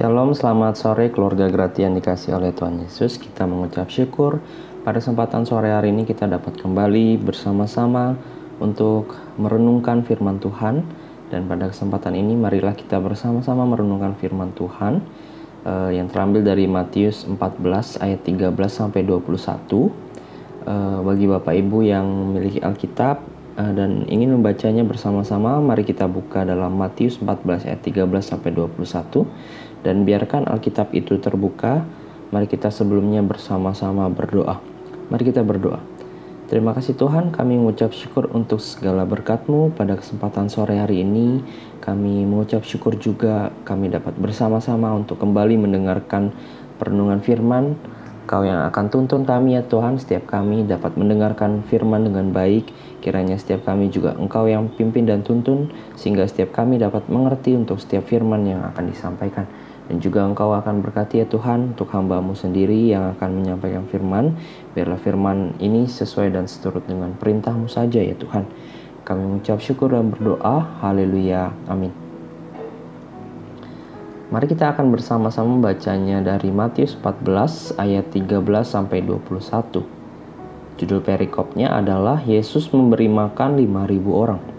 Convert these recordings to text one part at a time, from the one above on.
Shalom, selamat sore keluarga Gratian dikasih oleh Tuhan Yesus. Kita mengucap syukur pada kesempatan sore hari ini kita dapat kembali bersama-sama untuk merenungkan firman Tuhan. Dan pada kesempatan ini marilah kita bersama-sama merenungkan firman Tuhan uh, yang terambil dari Matius 14 ayat 13 sampai 21. Uh, bagi Bapak Ibu yang memiliki Alkitab uh, dan ingin membacanya bersama-sama, mari kita buka dalam Matius 14 ayat 13 sampai 21 dan biarkan Alkitab itu terbuka. Mari kita sebelumnya bersama-sama berdoa. Mari kita berdoa. Terima kasih Tuhan, kami mengucap syukur untuk segala berkat-Mu pada kesempatan sore hari ini. Kami mengucap syukur juga kami dapat bersama-sama untuk kembali mendengarkan perenungan firman. Kau yang akan tuntun kami ya Tuhan, setiap kami dapat mendengarkan firman dengan baik. Kiranya setiap kami juga Engkau yang pimpin dan tuntun, sehingga setiap kami dapat mengerti untuk setiap firman yang akan disampaikan. Dan juga engkau akan berkati ya Tuhan untuk hambamu sendiri yang akan menyampaikan firman. Biarlah firman ini sesuai dan seturut dengan perintahmu saja ya Tuhan. Kami mengucap syukur dan berdoa. Haleluya. Amin. Mari kita akan bersama-sama membacanya dari Matius 14 ayat 13 sampai 21. Judul perikopnya adalah Yesus memberi makan 5000 orang.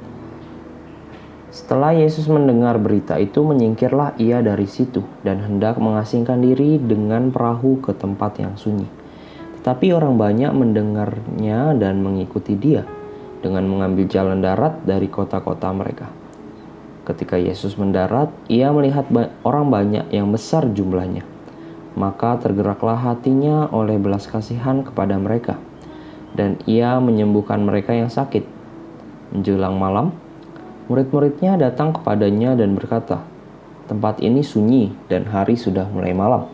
Setelah Yesus mendengar berita itu, menyingkirlah ia dari situ dan hendak mengasingkan diri dengan perahu ke tempat yang sunyi. Tetapi orang banyak mendengarnya dan mengikuti dia dengan mengambil jalan darat dari kota-kota mereka. Ketika Yesus mendarat, ia melihat orang banyak yang besar jumlahnya. Maka tergeraklah hatinya oleh belas kasihan kepada mereka, dan ia menyembuhkan mereka yang sakit. Menjelang malam, Murid-muridnya datang kepadanya dan berkata, "Tempat ini sunyi dan hari sudah mulai malam.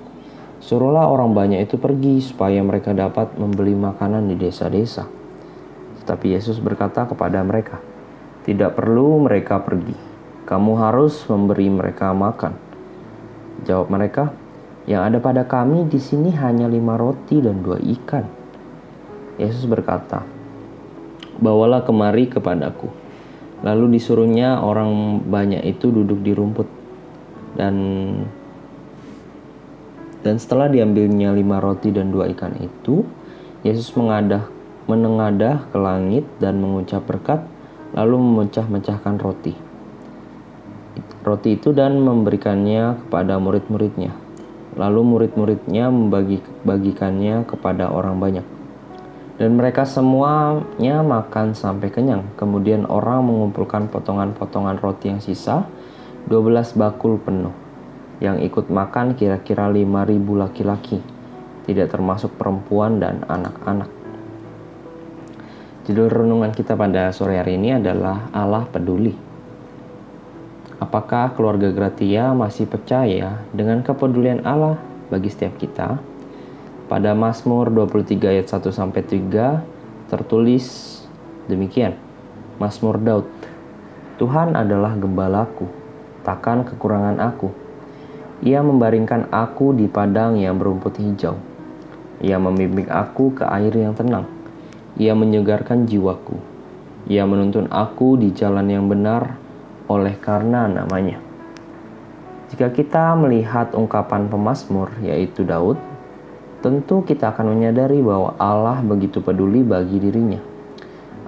Suruhlah orang banyak itu pergi supaya mereka dapat membeli makanan di desa-desa." Tetapi Yesus berkata kepada mereka, "Tidak perlu mereka pergi. Kamu harus memberi mereka makan." Jawab mereka, "Yang ada pada kami di sini hanya lima roti dan dua ikan." Yesus berkata, "Bawalah kemari kepadaku." Lalu disuruhnya orang banyak itu duduk di rumput dan dan setelah diambilnya lima roti dan dua ikan itu, Yesus mengadah menengadah ke langit dan mengucap berkat, lalu memecah-mecahkan roti. Roti itu dan memberikannya kepada murid-muridnya. Lalu murid-muridnya membagi-bagikannya kepada orang banyak. Dan mereka semuanya makan sampai kenyang. Kemudian orang mengumpulkan potongan-potongan roti yang sisa, 12 bakul penuh. Yang ikut makan kira-kira 5000 laki-laki, tidak termasuk perempuan dan anak-anak. Judul renungan kita pada sore hari ini adalah Allah peduli. Apakah keluarga Gratia masih percaya dengan kepedulian Allah bagi setiap kita? Pada Mazmur 23 ayat 1 sampai 3 tertulis demikian. Mazmur Daud. Tuhan adalah gembalaku, takkan kekurangan aku. Ia membaringkan aku di padang yang berumput hijau. Ia membimbing aku ke air yang tenang. Ia menyegarkan jiwaku. Ia menuntun aku di jalan yang benar oleh karena namanya. Jika kita melihat ungkapan pemazmur yaitu Daud tentu kita akan menyadari bahwa Allah begitu peduli bagi dirinya.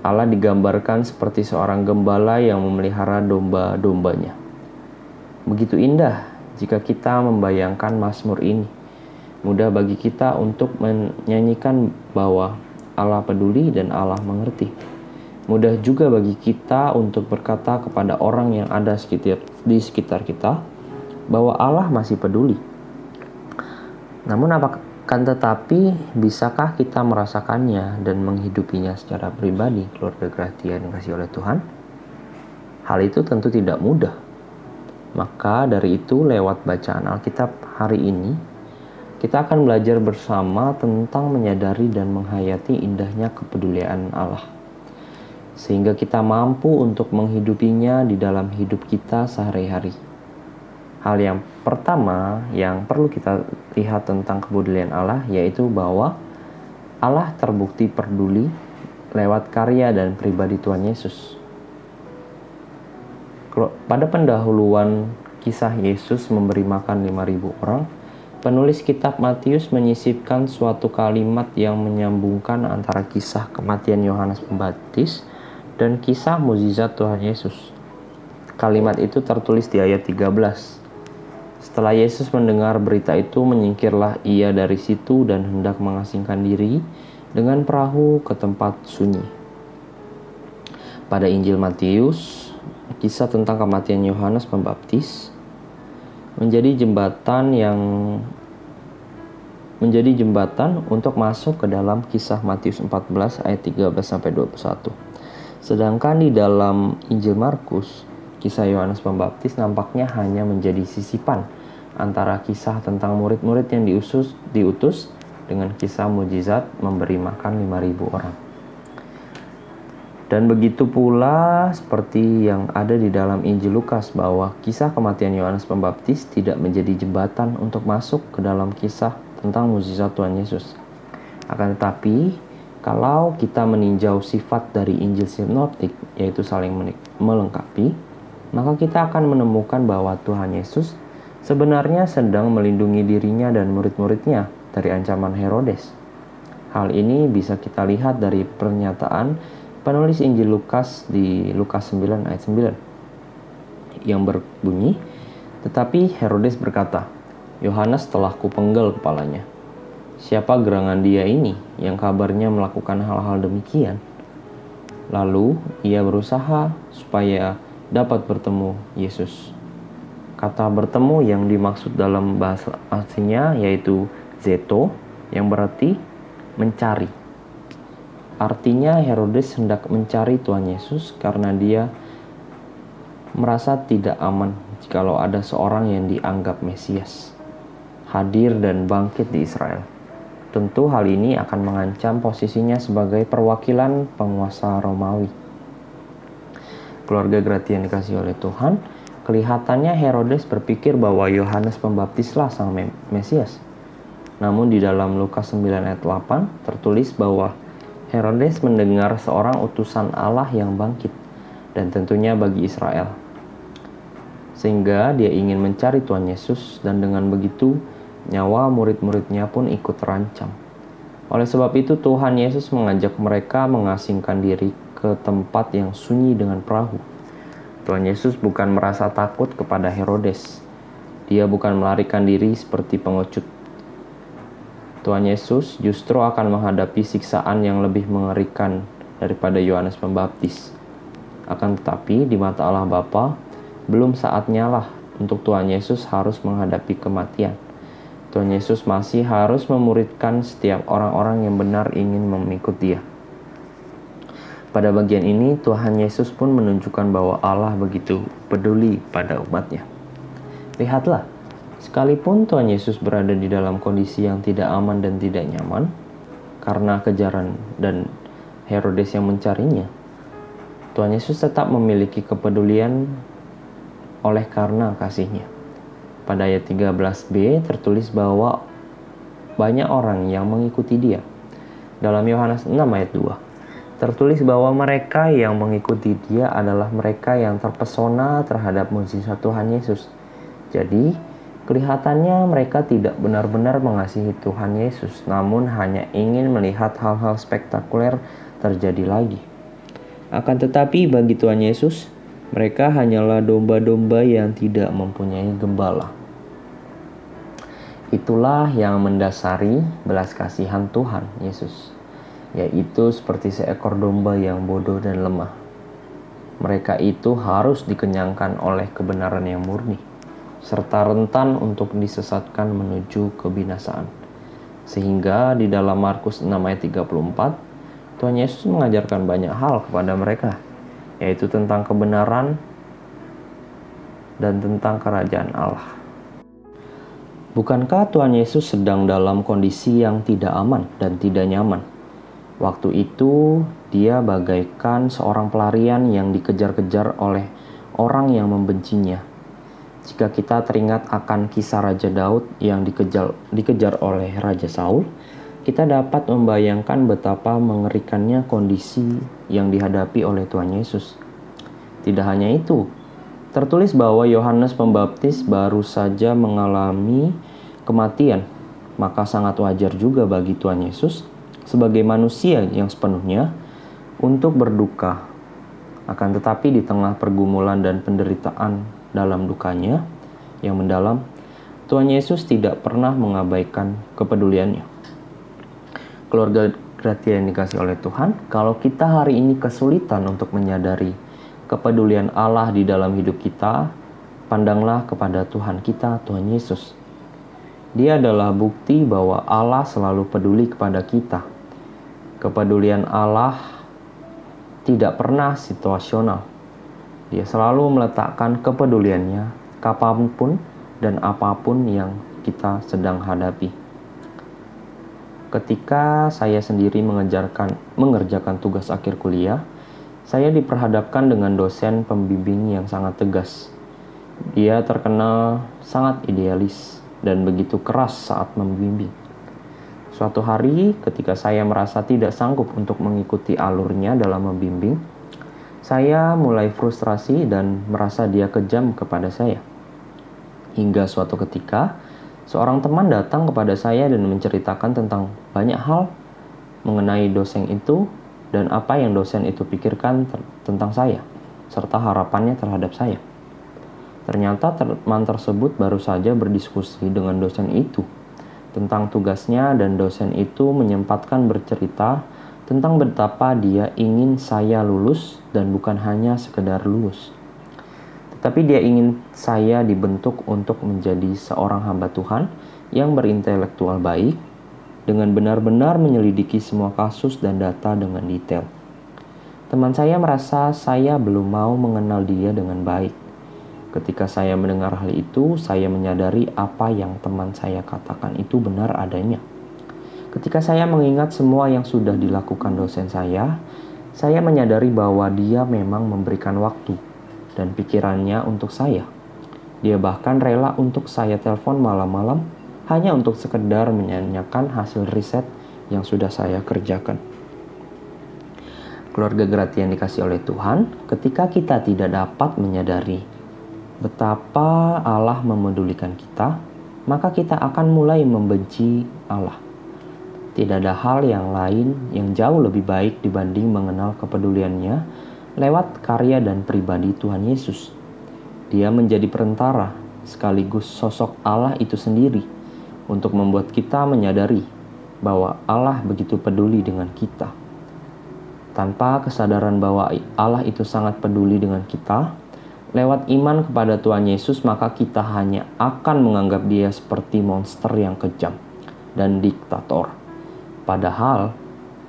Allah digambarkan seperti seorang gembala yang memelihara domba-dombanya. Begitu indah jika kita membayangkan Mazmur ini. Mudah bagi kita untuk menyanyikan bahwa Allah peduli dan Allah mengerti. Mudah juga bagi kita untuk berkata kepada orang yang ada di sekitar kita bahwa Allah masih peduli. Namun apakah kan tetapi, bisakah kita merasakannya dan menghidupinya secara pribadi, keluarga Gratia yang kasih oleh Tuhan? Hal itu tentu tidak mudah. Maka dari itu, lewat bacaan Alkitab hari ini, kita akan belajar bersama tentang menyadari dan menghayati indahnya kepedulian Allah. Sehingga kita mampu untuk menghidupinya di dalam hidup kita sehari-hari Hal yang pertama yang perlu kita lihat tentang kepedulian Allah yaitu bahwa Allah terbukti peduli lewat karya dan pribadi Tuhan Yesus. Pada pendahuluan kisah Yesus memberi makan 5.000 orang, penulis kitab Matius menyisipkan suatu kalimat yang menyambungkan antara kisah kematian Yohanes Pembaptis dan kisah mukjizat Tuhan Yesus. Kalimat itu tertulis di ayat 13. Setelah Yesus mendengar berita itu, menyingkirlah ia dari situ dan hendak mengasingkan diri dengan perahu ke tempat sunyi. Pada Injil Matius, kisah tentang kematian Yohanes Pembaptis menjadi jembatan yang menjadi jembatan untuk masuk ke dalam kisah Matius 14 ayat 13 sampai 21. Sedangkan di dalam Injil Markus, kisah Yohanes Pembaptis nampaknya hanya menjadi sisipan antara kisah tentang murid-murid yang diusus, diutus dengan kisah mujizat memberi makan 5000 orang. Dan begitu pula seperti yang ada di dalam Injil Lukas bahwa kisah kematian Yohanes Pembaptis tidak menjadi jembatan untuk masuk ke dalam kisah tentang mukjizat Tuhan Yesus. Akan tetapi, kalau kita meninjau sifat dari Injil sinoptik yaitu saling melengkapi, maka kita akan menemukan bahwa Tuhan Yesus sebenarnya sedang melindungi dirinya dan murid-muridnya dari ancaman Herodes. Hal ini bisa kita lihat dari pernyataan penulis Injil Lukas di Lukas 9 ayat 9 yang berbunyi, Tetapi Herodes berkata, Yohanes telah kupenggal kepalanya. Siapa gerangan dia ini yang kabarnya melakukan hal-hal demikian? Lalu ia berusaha supaya dapat bertemu Yesus. Kata bertemu yang dimaksud dalam bahasa aslinya yaitu zeto yang berarti mencari Artinya Herodes hendak mencari Tuhan Yesus karena dia merasa tidak aman jikalau ada seorang yang dianggap Mesias hadir dan bangkit di Israel. Tentu hal ini akan mengancam posisinya sebagai perwakilan penguasa Romawi. Keluarga Gratian dikasih oleh Tuhan, kelihatannya Herodes berpikir bahwa Yohanes Pembaptislah sang Mesias. Namun di dalam Lukas 9 ayat 8 tertulis bahwa Herodes mendengar seorang utusan Allah yang bangkit, dan tentunya bagi Israel. Sehingga dia ingin mencari Tuhan Yesus, dan dengan begitu nyawa murid-muridnya pun ikut terancam. Oleh sebab itu, Tuhan Yesus mengajak mereka mengasingkan diri ke tempat yang sunyi dengan perahu. Tuhan Yesus bukan merasa takut kepada Herodes. Dia bukan melarikan diri seperti pengecut Tuhan Yesus justru akan menghadapi siksaan yang lebih mengerikan daripada Yohanes Pembaptis. Akan tetapi di mata Allah Bapa, belum saatnya lah untuk Tuhan Yesus harus menghadapi kematian. Tuhan Yesus masih harus memuridkan setiap orang-orang yang benar ingin mengikut dia. Pada bagian ini, Tuhan Yesus pun menunjukkan bahwa Allah begitu peduli pada umatnya. Lihatlah, Sekalipun Tuhan Yesus berada di dalam kondisi yang tidak aman dan tidak nyaman karena kejaran dan Herodes yang mencarinya, Tuhan Yesus tetap memiliki kepedulian oleh karena kasihnya. Pada ayat 13b tertulis bahwa banyak orang yang mengikuti dia. Dalam Yohanes 6 ayat 2 tertulis bahwa mereka yang mengikuti dia adalah mereka yang terpesona terhadap mukjizat Tuhan Yesus. Jadi, Kelihatannya mereka tidak benar-benar mengasihi Tuhan Yesus, namun hanya ingin melihat hal-hal spektakuler terjadi lagi. Akan tetapi bagi Tuhan Yesus, mereka hanyalah domba-domba yang tidak mempunyai gembala. Itulah yang mendasari belas kasihan Tuhan Yesus, yaitu seperti seekor domba yang bodoh dan lemah. Mereka itu harus dikenyangkan oleh kebenaran yang murni serta rentan untuk disesatkan menuju kebinasaan. Sehingga di dalam Markus 6 ayat 34, Tuhan Yesus mengajarkan banyak hal kepada mereka, yaitu tentang kebenaran dan tentang kerajaan Allah. Bukankah Tuhan Yesus sedang dalam kondisi yang tidak aman dan tidak nyaman? Waktu itu, dia bagaikan seorang pelarian yang dikejar-kejar oleh orang yang membencinya jika kita teringat akan kisah Raja Daud yang dikejar, dikejar oleh Raja Saul, kita dapat membayangkan betapa mengerikannya kondisi yang dihadapi oleh Tuhan Yesus. Tidak hanya itu, Tertulis bahwa Yohanes Pembaptis baru saja mengalami kematian, maka sangat wajar juga bagi Tuhan Yesus sebagai manusia yang sepenuhnya untuk berduka. Akan tetapi di tengah pergumulan dan penderitaan dalam dukanya yang mendalam, Tuhan Yesus tidak pernah mengabaikan kepeduliannya. Keluarga gratia yang dikasih oleh Tuhan, kalau kita hari ini kesulitan untuk menyadari kepedulian Allah di dalam hidup kita, pandanglah kepada Tuhan kita, Tuhan Yesus. Dia adalah bukti bahwa Allah selalu peduli kepada kita. Kepedulian Allah tidak pernah situasional. Dia selalu meletakkan kepeduliannya kapan pun dan apa pun yang kita sedang hadapi. Ketika saya sendiri mengejarkan, mengerjakan tugas akhir kuliah, saya diperhadapkan dengan dosen pembimbing yang sangat tegas. Dia terkenal sangat idealis dan begitu keras saat membimbing. Suatu hari, ketika saya merasa tidak sanggup untuk mengikuti alurnya dalam membimbing, saya mulai frustrasi dan merasa dia kejam kepada saya. Hingga suatu ketika, seorang teman datang kepada saya dan menceritakan tentang banyak hal mengenai dosen itu dan apa yang dosen itu pikirkan tentang saya, serta harapannya terhadap saya. Ternyata teman tersebut baru saja berdiskusi dengan dosen itu tentang tugasnya dan dosen itu menyempatkan bercerita tentang betapa dia ingin saya lulus dan bukan hanya sekedar lulus. Tetapi dia ingin saya dibentuk untuk menjadi seorang hamba Tuhan yang berintelektual baik dengan benar-benar menyelidiki semua kasus dan data dengan detail. Teman saya merasa saya belum mau mengenal dia dengan baik Ketika saya mendengar hal itu, saya menyadari apa yang teman saya katakan itu benar adanya. Ketika saya mengingat semua yang sudah dilakukan dosen saya, saya menyadari bahwa dia memang memberikan waktu dan pikirannya untuk saya. Dia bahkan rela untuk saya telepon malam-malam hanya untuk sekedar menyanyikan hasil riset yang sudah saya kerjakan. Keluarga gratis yang dikasih oleh Tuhan, ketika kita tidak dapat menyadari betapa Allah memedulikan kita, maka kita akan mulai membenci Allah. Tidak ada hal yang lain yang jauh lebih baik dibanding mengenal kepeduliannya lewat karya dan pribadi Tuhan Yesus. Dia menjadi perantara sekaligus sosok Allah itu sendiri untuk membuat kita menyadari bahwa Allah begitu peduli dengan kita. Tanpa kesadaran bahwa Allah itu sangat peduli dengan kita, Lewat iman kepada Tuhan Yesus, maka kita hanya akan menganggap Dia seperti monster yang kejam dan diktator. Padahal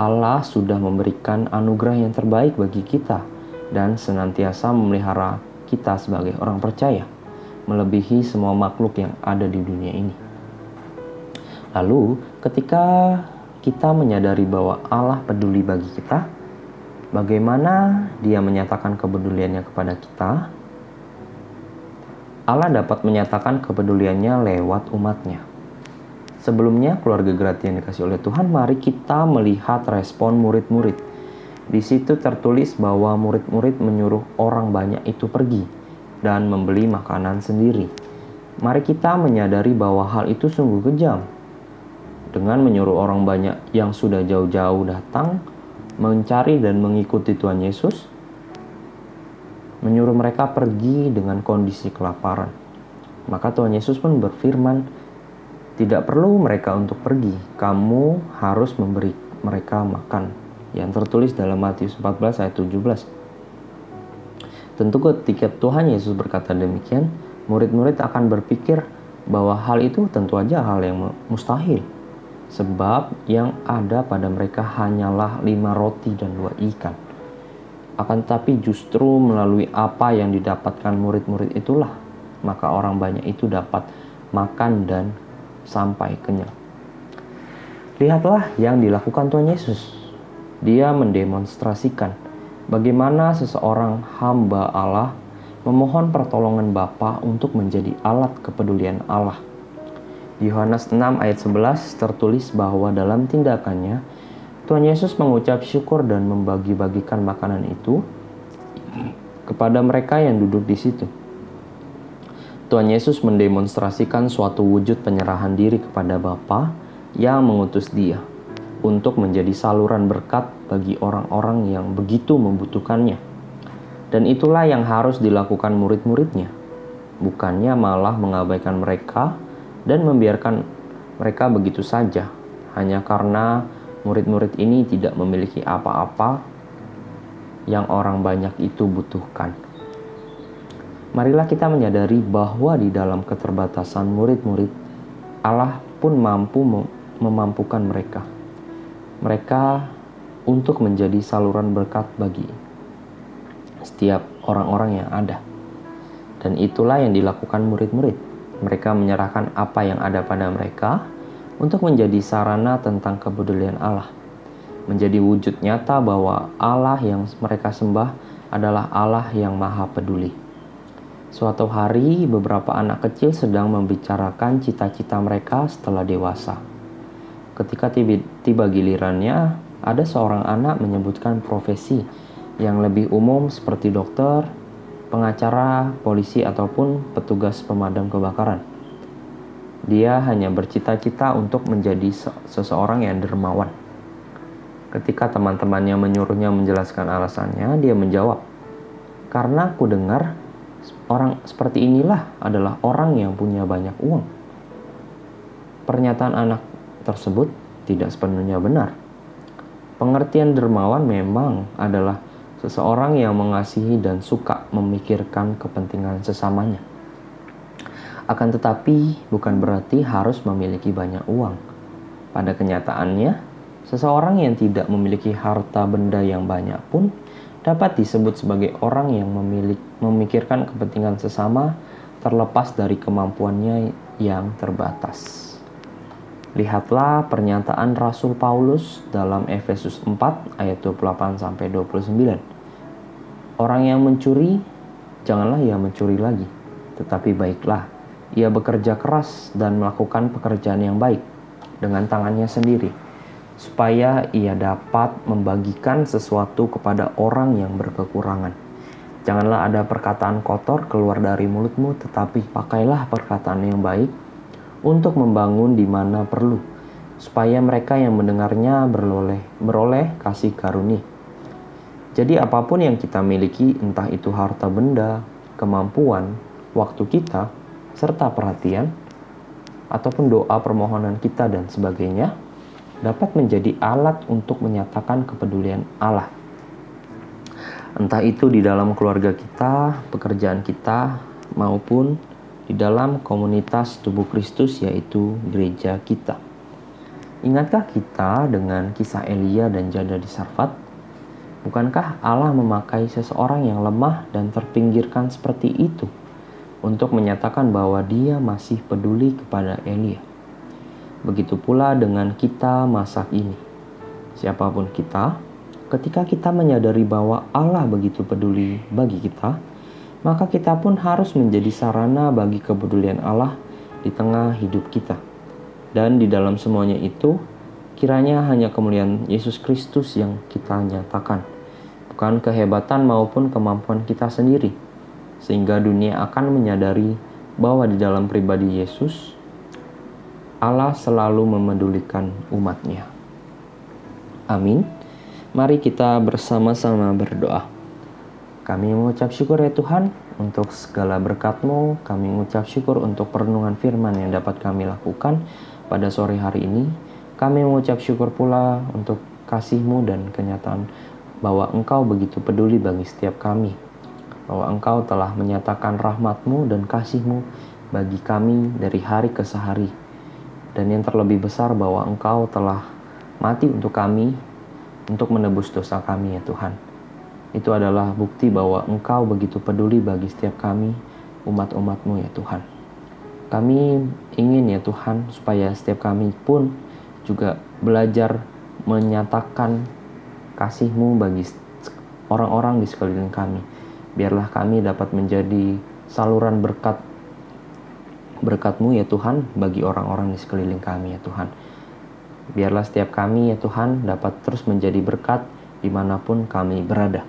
Allah sudah memberikan anugerah yang terbaik bagi kita dan senantiasa memelihara kita sebagai orang percaya, melebihi semua makhluk yang ada di dunia ini. Lalu, ketika kita menyadari bahwa Allah peduli bagi kita, bagaimana Dia menyatakan kepeduliannya kepada kita? Allah dapat menyatakan kepeduliannya lewat umatnya. Sebelumnya, keluarga gratis yang dikasih oleh Tuhan, mari kita melihat respon murid-murid. Di situ tertulis bahwa murid-murid menyuruh orang banyak itu pergi dan membeli makanan sendiri. Mari kita menyadari bahwa hal itu sungguh kejam. Dengan menyuruh orang banyak yang sudah jauh-jauh datang mencari dan mengikuti Tuhan Yesus, menyuruh mereka pergi dengan kondisi kelaparan. Maka Tuhan Yesus pun berfirman, "Tidak perlu mereka untuk pergi, kamu harus memberi mereka makan." Yang tertulis dalam Matius 14 ayat 17. Tentu ketika Tuhan Yesus berkata demikian, murid-murid akan berpikir bahwa hal itu tentu aja hal yang mustahil. Sebab yang ada pada mereka hanyalah lima roti dan dua ikan akan tetapi justru melalui apa yang didapatkan murid-murid itulah maka orang banyak itu dapat makan dan sampai kenyang. Lihatlah yang dilakukan Tuhan Yesus. Dia mendemonstrasikan bagaimana seseorang hamba Allah memohon pertolongan Bapa untuk menjadi alat kepedulian Allah. Yohanes 6 ayat 11 tertulis bahwa dalam tindakannya Tuhan Yesus mengucap syukur dan membagi-bagikan makanan itu kepada mereka yang duduk di situ. Tuhan Yesus mendemonstrasikan suatu wujud penyerahan diri kepada Bapa yang mengutus dia untuk menjadi saluran berkat bagi orang-orang yang begitu membutuhkannya. Dan itulah yang harus dilakukan murid-muridnya. Bukannya malah mengabaikan mereka dan membiarkan mereka begitu saja hanya karena murid-murid ini tidak memiliki apa-apa yang orang banyak itu butuhkan marilah kita menyadari bahwa di dalam keterbatasan murid-murid, Allah pun mampu memampukan mereka. Mereka untuk menjadi saluran berkat bagi setiap orang-orang yang ada. Dan itulah yang dilakukan murid-murid. Mereka menyerahkan apa yang ada pada mereka untuk menjadi sarana tentang kepedulian Allah. Menjadi wujud nyata bahwa Allah yang mereka sembah adalah Allah yang maha peduli. Suatu hari, beberapa anak kecil sedang membicarakan cita-cita mereka setelah dewasa. Ketika tiba, gilirannya, ada seorang anak menyebutkan profesi yang lebih umum seperti dokter, pengacara, polisi, ataupun petugas pemadam kebakaran. Dia hanya bercita-cita untuk menjadi seseorang yang dermawan. Ketika teman-temannya menyuruhnya menjelaskan alasannya, dia menjawab, "Karena aku dengar Orang seperti inilah adalah orang yang punya banyak uang. Pernyataan anak tersebut tidak sepenuhnya benar. Pengertian dermawan memang adalah seseorang yang mengasihi dan suka memikirkan kepentingan sesamanya. Akan tetapi, bukan berarti harus memiliki banyak uang. Pada kenyataannya, seseorang yang tidak memiliki harta benda yang banyak pun dapat disebut sebagai orang yang memilik, memikirkan kepentingan sesama terlepas dari kemampuannya yang terbatas. Lihatlah pernyataan Rasul Paulus dalam Efesus 4 ayat 28 sampai 29. Orang yang mencuri janganlah ia mencuri lagi, tetapi baiklah ia bekerja keras dan melakukan pekerjaan yang baik dengan tangannya sendiri supaya ia dapat membagikan sesuatu kepada orang yang berkekurangan. Janganlah ada perkataan kotor keluar dari mulutmu, tetapi pakailah perkataan yang baik untuk membangun di mana perlu, supaya mereka yang mendengarnya beroleh, beroleh kasih karunia. Jadi apa pun yang kita miliki, entah itu harta benda, kemampuan, waktu kita, serta perhatian, ataupun doa permohonan kita dan sebagainya, dapat menjadi alat untuk menyatakan kepedulian Allah. Entah itu di dalam keluarga kita, pekerjaan kita, maupun di dalam komunitas tubuh Kristus yaitu gereja kita. Ingatkah kita dengan kisah Elia dan janda di Sarfat? Bukankah Allah memakai seseorang yang lemah dan terpinggirkan seperti itu untuk menyatakan bahwa dia masih peduli kepada Elia? Begitu pula dengan kita masa ini. Siapa pun kita, ketika kita menyadari bahwa Allah begitu peduli bagi kita, maka kita pun harus menjadi sarana bagi kepedulian Allah di tengah hidup kita. Dan di dalam semuanya itu, kiranya hanya kemuliaan Yesus Kristus yang kita nyatakan, bukan kehebatan maupun kemampuan kita sendiri, sehingga dunia akan menyadari bahwa di dalam pribadi Yesus, Allah selalu memedulikan umatnya. Amin. Mari kita bersama-sama berdoa. Kami mengucap syukur ya Tuhan untuk segala berkat-Mu. Kami mengucap syukur untuk perenungan firman yang dapat kami lakukan pada sore hari ini. Kami mengucap syukur pula untuk kasih-Mu dan kenyataan bahwa Engkau begitu peduli bagi setiap kami. Bahwa Engkau telah menyatakan rahmat-Mu dan kasih-Mu bagi kami dari hari ke sehari dan yang terlebih besar bahwa Engkau telah mati untuk kami untuk menebus dosa kami ya Tuhan. Itu adalah bukti bahwa Engkau begitu peduli bagi setiap kami umat-umatmu ya Tuhan. Kami ingin ya Tuhan supaya setiap kami pun juga belajar menyatakan kasih-Mu bagi orang-orang di sekeliling kami. Biarlah kami dapat menjadi saluran berkat berkat-Mu ya Tuhan bagi orang-orang di sekeliling kami ya Tuhan. Biarlah setiap kami ya Tuhan dapat terus menjadi berkat di mana pun kami berada.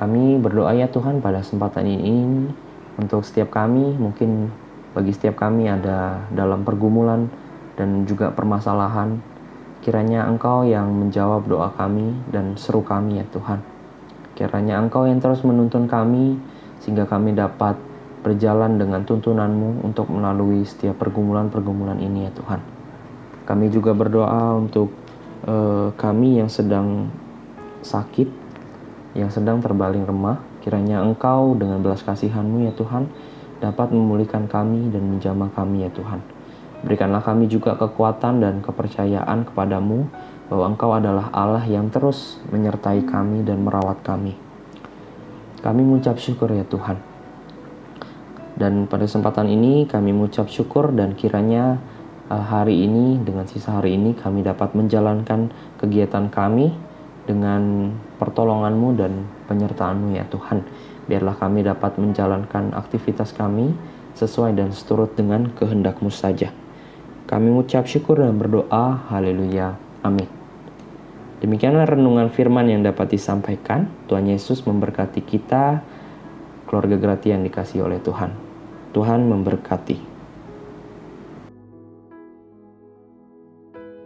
Kami berdoa ya Tuhan pada kesempatan ini Untuk setiap kami, mungkin bagi setiap kami ada dalam pergumulan dan juga permasalahan, kiranya Engkau yang menjawab doa kami dan seru kami ya Tuhan. Kiranya Engkau yang terus menuntun kami sehingga kami dapat berjalan dengan tuntunanmu untuk melalui setiap pergumulan-pergumulan ini ya Tuhan. Kami juga berdoa untuk uh, kami yang sedang sakit, yang sedang terbaling remah, kiranya Engkau dengan belas kasihanmu ya Tuhan, dapat memulihkan kami dan menjamah kami ya Tuhan. Berikanlah kami juga kekuatan dan kepercayaan kepadamu bahwa Engkau adalah Allah yang terus menyertai kami dan merawat kami. Kami mengucap syukur ya Tuhan. Dan pada kesempatan ini kami mengucap syukur dan kiranya eh, hari ini dengan sisa hari ini kami dapat menjalankan kegiatan kami dengan pertolonganmu dan penyertaanmu ya Tuhan. Biarlah kami dapat menjalankan aktivitas kami sesuai dan seturut dengan kehendakmu saja. Kami mengucap syukur dan berdoa. Haleluya. Amin. Demikianlah renungan firman yang dapat disampaikan. Tuhan Yesus memberkati kita, keluarga gratia yang dikasih oleh Tuhan. Tuhan memberkati.